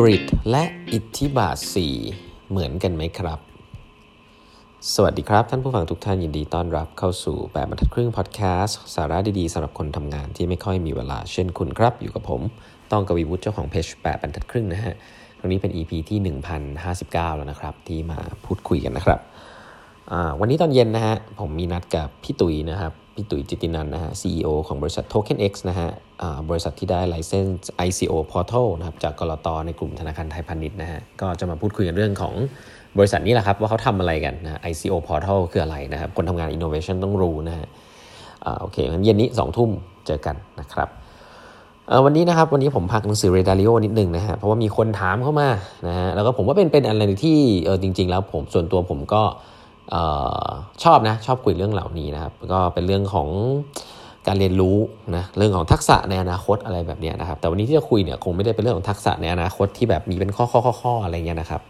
กริดและอิทธิบาท 4 เหมือนกันไหมครับ สวัสดีครับ ท่านผู้ฟังทุกท่านยินดีต้อนรับเข้าสู่แบบบรรทัดครึ่งพอดแคสต์สาระดีๆสำหรับคนทำงานที่ไม่ค่อยมีเวลาเช่นคุณครับ อยู่กับผมต้องกวีวุฒิเจ้าของเพจแบบบรรทัดครึ่งนะฮะตรงนี้เป็น EP ที่ 1059 แล้วนะครับ ที่มาพูดคุยกันนะครับวันนี้ตอนเย็นนะฮะผมมีนัดกับพี่ตุ๋ยนะครับ พี่ตุ๋ยจิตินันนะฮะ CEO ของบริษัท TokenX นะฮะบริษัทที่ได้ไลเซนส์ ICO Portal นะครับจากกรตในกลุ่มธนาคารไทยพาณิชย์นะฮะก็จะมาพูดคุยกันเรื่องของบริษัทนี้แหละครับ ว่าเขาทำอะไรกันนะ ICO Portal คืออะไรนะครับ คนทำงาน Innovation ต้องรู้นะฮะโอเคงั้นเย็นนี้สองทุ่มเจอกันนะครับวันนี้นะครับวันนี้ผมพักหนังสือเรดาริโอนิดนึงนะฮะเพราะว่ามีคนถามเข้ามานะฮะแล้วก็ผมว่าเป็นเป็นอะไรที่เออจริง ๆ แล้วผมส่วนตัวผมก็ ชอบนะชอบคุยเรื่องเหล่านี้นะครับ ก็เป็นเรื่องของการเรียนรู้นะเรื่องของทักษะในอนาคตอะไรแบบนี้นะครับ แต่วันนี้ที่จะคุยเนี่ยคงไม่ได้เป็นเรื่องของทักษะในอนาคตที่แบบมีเป็นข้อข้อข้อข้ออะไรเงี้ยนะครับ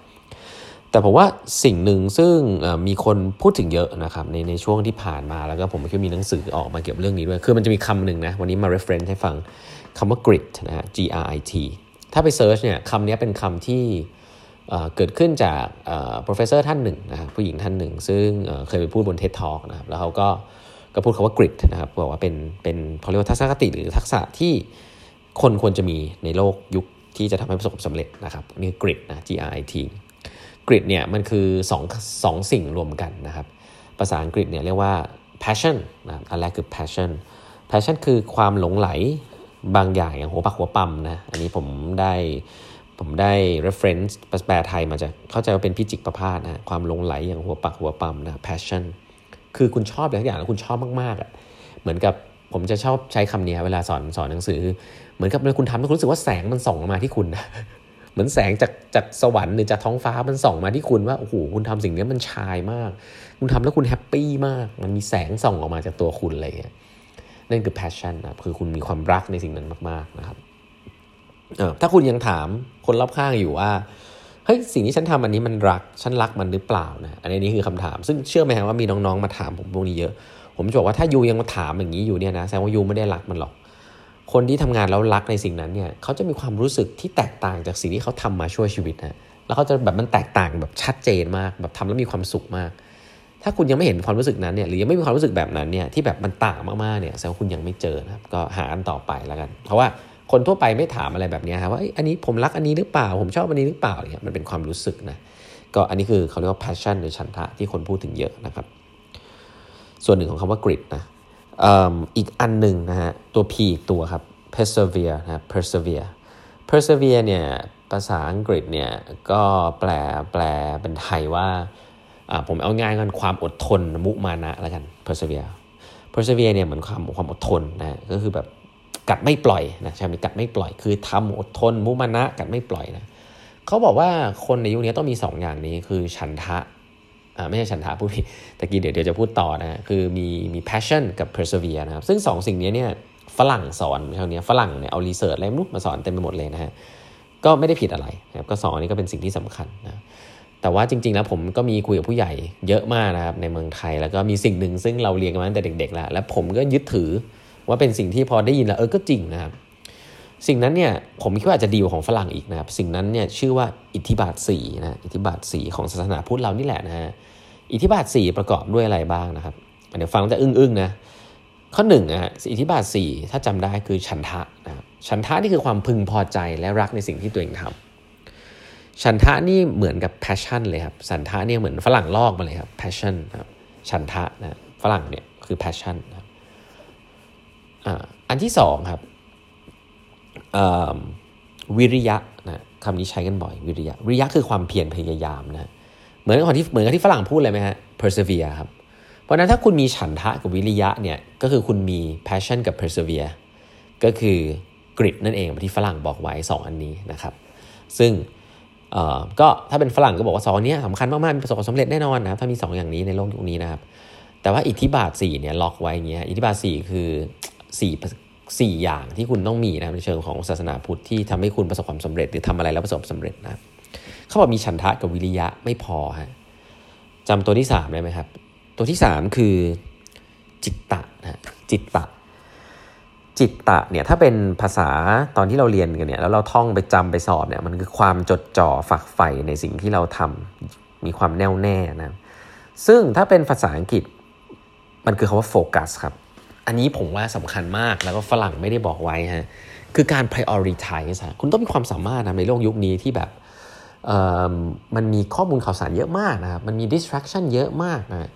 แต่ผมว่าสิ่งหนึ่งซึ่งมีคนพูดถึงเยอะนะครับในในช่วงที่ผ่านมาแล้วก็ผมก็มีหนังสือออกมาเกี่ยวกับเรื่องนี้ด้วย คือมันจะมีคำหนึ่งนะวันนี้มา reference ให้ฟังคำว่า grit นะฮะ G R I T ถ้าไปเซิร์ชเนี่ยคำนี้เป็นคำที่ เกิดขึ้นจาก professor ท่านหนึ่งนะครับผู้หญิงท่านหนึ่ง ซึ่งเคยไปพูดบน TED Talk นะครับแล้วเขาก็ก็พูดคาว่า grit นะครับบอกว่าเป็นเป็นเขาเรียกว่าทัศนคติหรือทักษะที่คนควรจะมีในโลกยุคที่จะทำให้ประสบความสำเร็จนะครับนี่ grit นะ G R I T grit เนี่ยมันคือ2องสองสิ่งรวมกันนะครับ ภาษาอังกฤษเนี่ยเรียกว่า passion นะอันแรกคือ passion passion คือความหลงไหลบางอย่างอย่างหัวปักหัวปั๊มนะ อันนี้ผมได้ ผมได้ reference แปลไทยมาจากเข้าใจว่าเป็นพิจิกประพาสนะความลงไหลอย่างหัวปักหัวปั๊มนะ passion คือคุณชอบอะไรอย่างแล้วคุณชอบมากๆอะ่ะเหมือนกับผมจะชอบใช้คำนี้เวลาสอนสอนหนังสือ เหมือนกับเวลาคุณทำแล้วคุณรู้สึกว่าแสงมันส่องมาที่คุณเหมือนแสงจากจากสวรรค์หรือจากท้องฟ้ามันส่องมาที่คุณว่าโอ้โหคุณทำสิ่งนี้มันชายมาก คุณทำแล้วคุณแฮปปี้มาก มันมีแสงส่องออกมาจากตัวคุณอะไรเงี้ยนั่นคือ passion นะคือคุณมีความรักในสิ่งนั้นมากๆนะครับ ถ้าคุณยังถามคนรอบข้างอยู่ว่าเฮ้ยสิ่งที่ฉันทำอันนี้มันรักฉันรักมันหรือเปล่านะอันนี้คือคำถาม ซึ่งเชื่อไหมครับว่ามีน้องๆมาถามผมพวกนี้เยอะ ผมจะบอกว่าถ้ายูยังมาถามอย่างนี้อยู่เนี่ยนะแสดงว่ายูไม่ได้รักมันหรอก คนที่ทำงานแล้วรักในสิ่งนั้นเนี่ยเขาจะมีความรู้สึกที่แตกต่างจากสิ่งที่เขาทำมาช่วยชีวิตนะแล้วเขาจะแบบมันแตกต่างแบบชัดเจนมาก แบบทำแล้วมีความสุขมาก ถ้าคุณยังไม่เห็นความรู้สึกนั้นเนี่ยหรือยังไม่มีความรู้สึกแบบนั้นเนี่ยที่แบบมันต่างมากๆเนี่ยแสดงว่าคุณยังไม่เจอนะครับก็หาอันต่อไปแล้วกัน เพราะว่า คนทั่วไปไม่ถามอะไรแบบนี้ครับว่าอันนี้ผมรักอันนี้หรือเปล่า ผมชอบอันนี้หรือเปล่าเนี่ยมันเป็นความรู้สึกนะก็อันนี้คือเขาเรียกว่า passion หรือฉันทะที่คนพูดถึงเยอะนะครับ ส่วนหนึ่งของคำว่า grit นะอีกอันหนึ่งนะฮะตัว P อีกตัวครับ persevere นะ persevere persevere เนี่ยภาษาอังกฤษเนี่ยก็แปลแปลเป็นไทยว่าผมเอาง่ายกันความอดทนมุมานะแล้วกัน persevere persevere เนี่ยเหมือนความความอดทนนะก็คือแบบ กัดไม่ปล่อยนะใช่ไหมกัดไม่ปล่อย คือทำอดทน มุมานะกัดไม่ปล่อยนะเขาบอกว่าคนในยุคนี้ต้องมี 2 อย่างนี้คือฉันทะอ่าไม่ใช่ฉันทะพูดผิดตะกี้เดี๋ยวเดี๋ยวจะพูดต่อนะคือมีมี passion กับ persevere นะครับซึ่ง 2 สิ่งนี้เนี่ยฝรั่งสอนเท่านี้ฝรั่งเนี่ยเอารีเสิร์ชอะไรมุกมาสอนเต็มไปหมดเลยนะฮะก็ไม่ได้ผิดอะไรนะครับก็สองอันนี้ก็เป็นสิ่งที่สำคัญนะแต่ว่าจริง ๆ แล้วผมก็มีคุยกับผู้ใหญ่เยอะมากนะครับในเมืองไทย แล้วก็มีสิ่งหนึ่งซึ่งเราเรียนกันมาตั้งแต่เด็กๆแล้วและผมก็ยึดถือ ว่าเป็นสิ่งที่พอได้ยินแล้วเออก็จริงนะครับ สิ่งนั้นเนี่ยผมคิดว่าอาจจะดีกว่าของฝรั่งอีกนะครับ สิ่งนั้นเนี่ยชื่อว่าอิทธิบาทสีนะอิทธิบาทสีของศาสนาพุทธเรานี่แหละนะฮะอิทธิบาทสีประกอบด้วยอะไรบ้างนะครับเดี๋ยวฟังจะอึ้งๆนะข้อหนึ่งนะฮะอิทธิบาทสี่ถ้าจำได้คือฉันทะนะครับฉันทะนี่คือความพึงพอใจและรักในสิ่งที่ตัวเองทำฉันทะนี่เหมือนกับ passion เลยครับฉันทะเนี่ยเหมือนฝรั่งลอกมาเลยครับ passion ครับฉันทะนะฝรั่งเนี่ยคือ passion นะ อันที่สองครับวิริยะนะคำนี้ใช้กันบ่อยวิริยะวิริยะคือความเพียรพยายามนะเหมือนกับที่เหมือนกับที่ฝรั่งพูดเลยไหมฮะ persevere ครับเพราะนั้นถ้าคุณมีฉันทะกับวิริยะเนี่ยก็คือคุณมี passion กับ persevere ก็คือกริดนั่นเองที่ฝรั่งบอกไว้ 2 อันนี้นะครับ ซึ่งก็ถ้าเป็นฝรั่งก็บอกว่าสองนี้สำคัญมากๆมีประสบความสำเร็จแน่นอนนะถ้ามี 2 อย่างนี้ในโลกยุคนี้นะครับแต่ว่าอิทธิบาท4เนี่ยล็อกไว้อย่างเงี้ยอิทธิบาท4คือ สี่สี่อย่างที่คุณต้องมีนะในเชิงของศาสนาพุทธที่ทำให้คุณประสบความสำเร็จ หรือทำอะไรแล้วประสบสำเร็จนะเขาบอกมีฉันทะกับวิริยะไม่พอฮะจำตัวที่สามได้ไหมครับ ตัวที่สามคือจิตตะนะจิตตะ จิตตะเนี่ยถ้าเป็นภาษาตอนที่เราเรียนกันเนี่ยแล้วเราท่องไปจำไปสอบเนี่ยมันคือความจดจ่อฝักใฝ่ในสิ่งที่เราทำมีความแน่วแน่นะซึ่งถ้าเป็นภาษาอังกฤษมันคือคาว่าโฟกัสครับ อันนี้ผมว่าสำคัญมากแล้วก็ฝรั่งไม่ได้บอกไว้ฮะคือการ prioritize ฮะคุณต้องมีความสามารถนะในโลกยุคนี้ที่แบบมันมีข้อมูลข่าวสารเยอะมากนะครับมันมี distraction เยอะมากนะ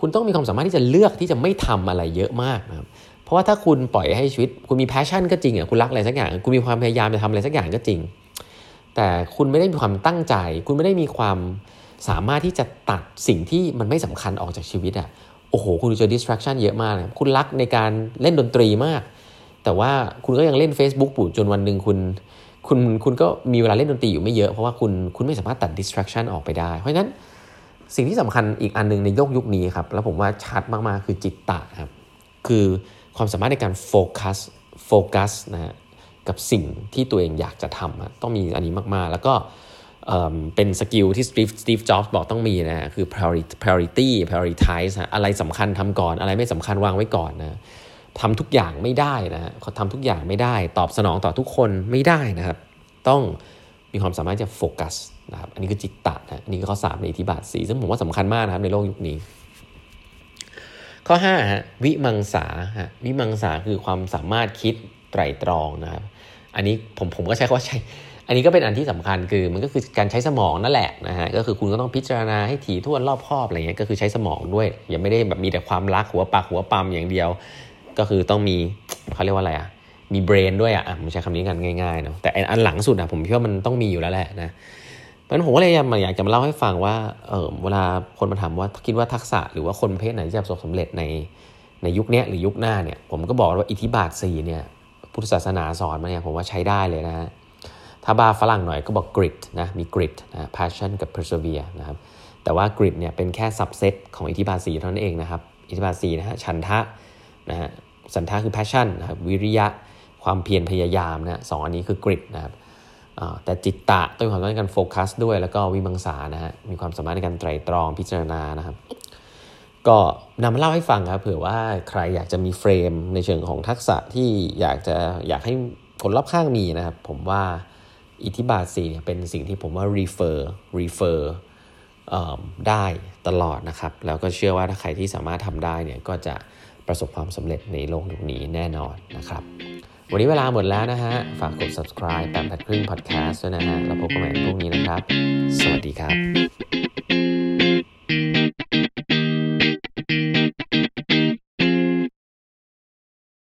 คุณต้องมีความสามารถที่จะเลือกที่จะไม่ทำอะไรเยอะมากนะครับเพราะว่าถ้าคุณปล่อยให้ชีวิต คุณมีแพชชั่นก็จริงอะคุณรักอะไรสักอย่างคุณมีความพยายามจะทำอะไรสักอย่างก็จริง แต่คุณไม่ได้มีความตั้งใจ คุณไม่ได้มีความสามารถที่จะตัดสิ่งที่มันไม่สำคัญออกจากชีวิตอะ โอ้โห คุณเจอ distraction เยอะมากนะคุณรักในการเล่นดนตรีมาก แต่ว่าคุณก็ยังเล่น Facebook ปู่จนวันหนึ่งคุณคุณคุณก็มีเวลาเล่นดนตรีอยู่ไม่เยอะเพราะว่าคุณคุณไม่สามารถตัด distraction ออกไปได้ เพราะฉะนั้นสิ่งที่สำคัญอีกอันนึงในโลกยุคนี้ครับ แล้วผมว่าชัดมากๆคือจิตตะครับ คือความสามารถในการโฟกัสโฟกัสนะฮะกับสิ่งที่ตัวเองอยากจะทำต้องมีอันนี้มากๆ แล้วก็ เป็น skill ที่สตีฟสตีฟจ็อบส์บอกต้องมีนะคือ priority prioritize อะไรสำคัญทำก่อน อะไรไม่สำคัญวางไว้ก่อนนะทำทุกอย่างไม่ได้นะเขาทำทุกอย่างไม่ได้ ตอบสนองต่อทุกคนไม่ได้นะครับ ต้องมีความสามารถจะโฟกัสนะครับอันนี้คือจิตตะนะอันนี้คือข้อสามในอิทธิบาทสีซึ่งผมว่าสำคัญมากนะครับในโลกยุคนี้ ข้อ5ฮะวิมังสาฮะวิมังสาคือความสามารถคิดไตรตรองนะครับ อันนี้ผมผมก็ใช้คำว่าใช้ อันนี้ก็เป็นอันที่สำคัญคือมันก็คือการใช้สมองนั่นแหละนะฮะก็คือคุณก็ต้องพิจารณาให้ถี่ถ้วนรอบคอบอะไรเงี้ยก็คือใช้สมองด้วย อย่าไม่ได้แบบมีแต่ความรักหัวปากหัวปั๊มอย่างเดียว ก็คือต้องมีเขาเรียกว่าอะไรอะมีเบรนด้วยอะผมใช้คำนี้กันง่ายๆเนาะแต่อันหลังสุดอะผมคิดว่ามันต้องมีอยู่แล้วแหละนะเพราะฉะนั้นผมก็เลยอยากจะมาเล่าให้ฟังว่าเออเวลาคนมาถามว่าคิดว่าทักษะหรือว่าคนประเภทไหนจะประสบสำเร็จในในยุคนี้หรือยุคหน้าเนี่ยผมก็บอกว่าอิทธิบาท4เนี่ยพุทธศาสนาสอนมาเนี่ยผมว่าใช้ได้เลยนะฮะ ถ้าบาฝรั่งหน่อยก็บอก grit นะ มี grit นะ passion กับ persevere นะครับ แต่ว่า grit เนี่ยเป็นแค่ subset ของอิทธิบาท4เท่านั้นเองนะครับ อิทธิบาท4นะฮะ ฉันทะนะฮะ สันทะคือ passion นะครับ วิริยะ ความเพียรพยายามนะสองอันนี้คือ grit นะครับแต่จิตตะต้องมีความสามารถในการโฟกัสด้วย แล้วก็วิมังสานะฮะ มีความสามารถในการไตรตรองพิจารณานะครับ ก็นำมาเล่าให้ฟังครับ เผื่อว่าใครอยากจะมีเฟรมในเชิงของทักษะที่อยากจะอยากให้คนรอบข้างมีนะครับ ผมว่า อิทธิบาท4เนี่ยเป็นสิ่งที่ผมว่า refer refer ได้ตลอดนะครับ แล้วก็เชื่อว่าถ้าใครที่สามารถทำได้เนี่ยก็จะประสบความสำเร็จในโลกยุคนี้แน่นอนนะครับ วันนี้เวลาหมดแล้วนะฮะ ฝากกด subscribe แปมพัดครึ่ง podcast ด้วยนะฮะ แล้วพบกันใหม่พรุ่งนี้นะครับ สวัสดีครับ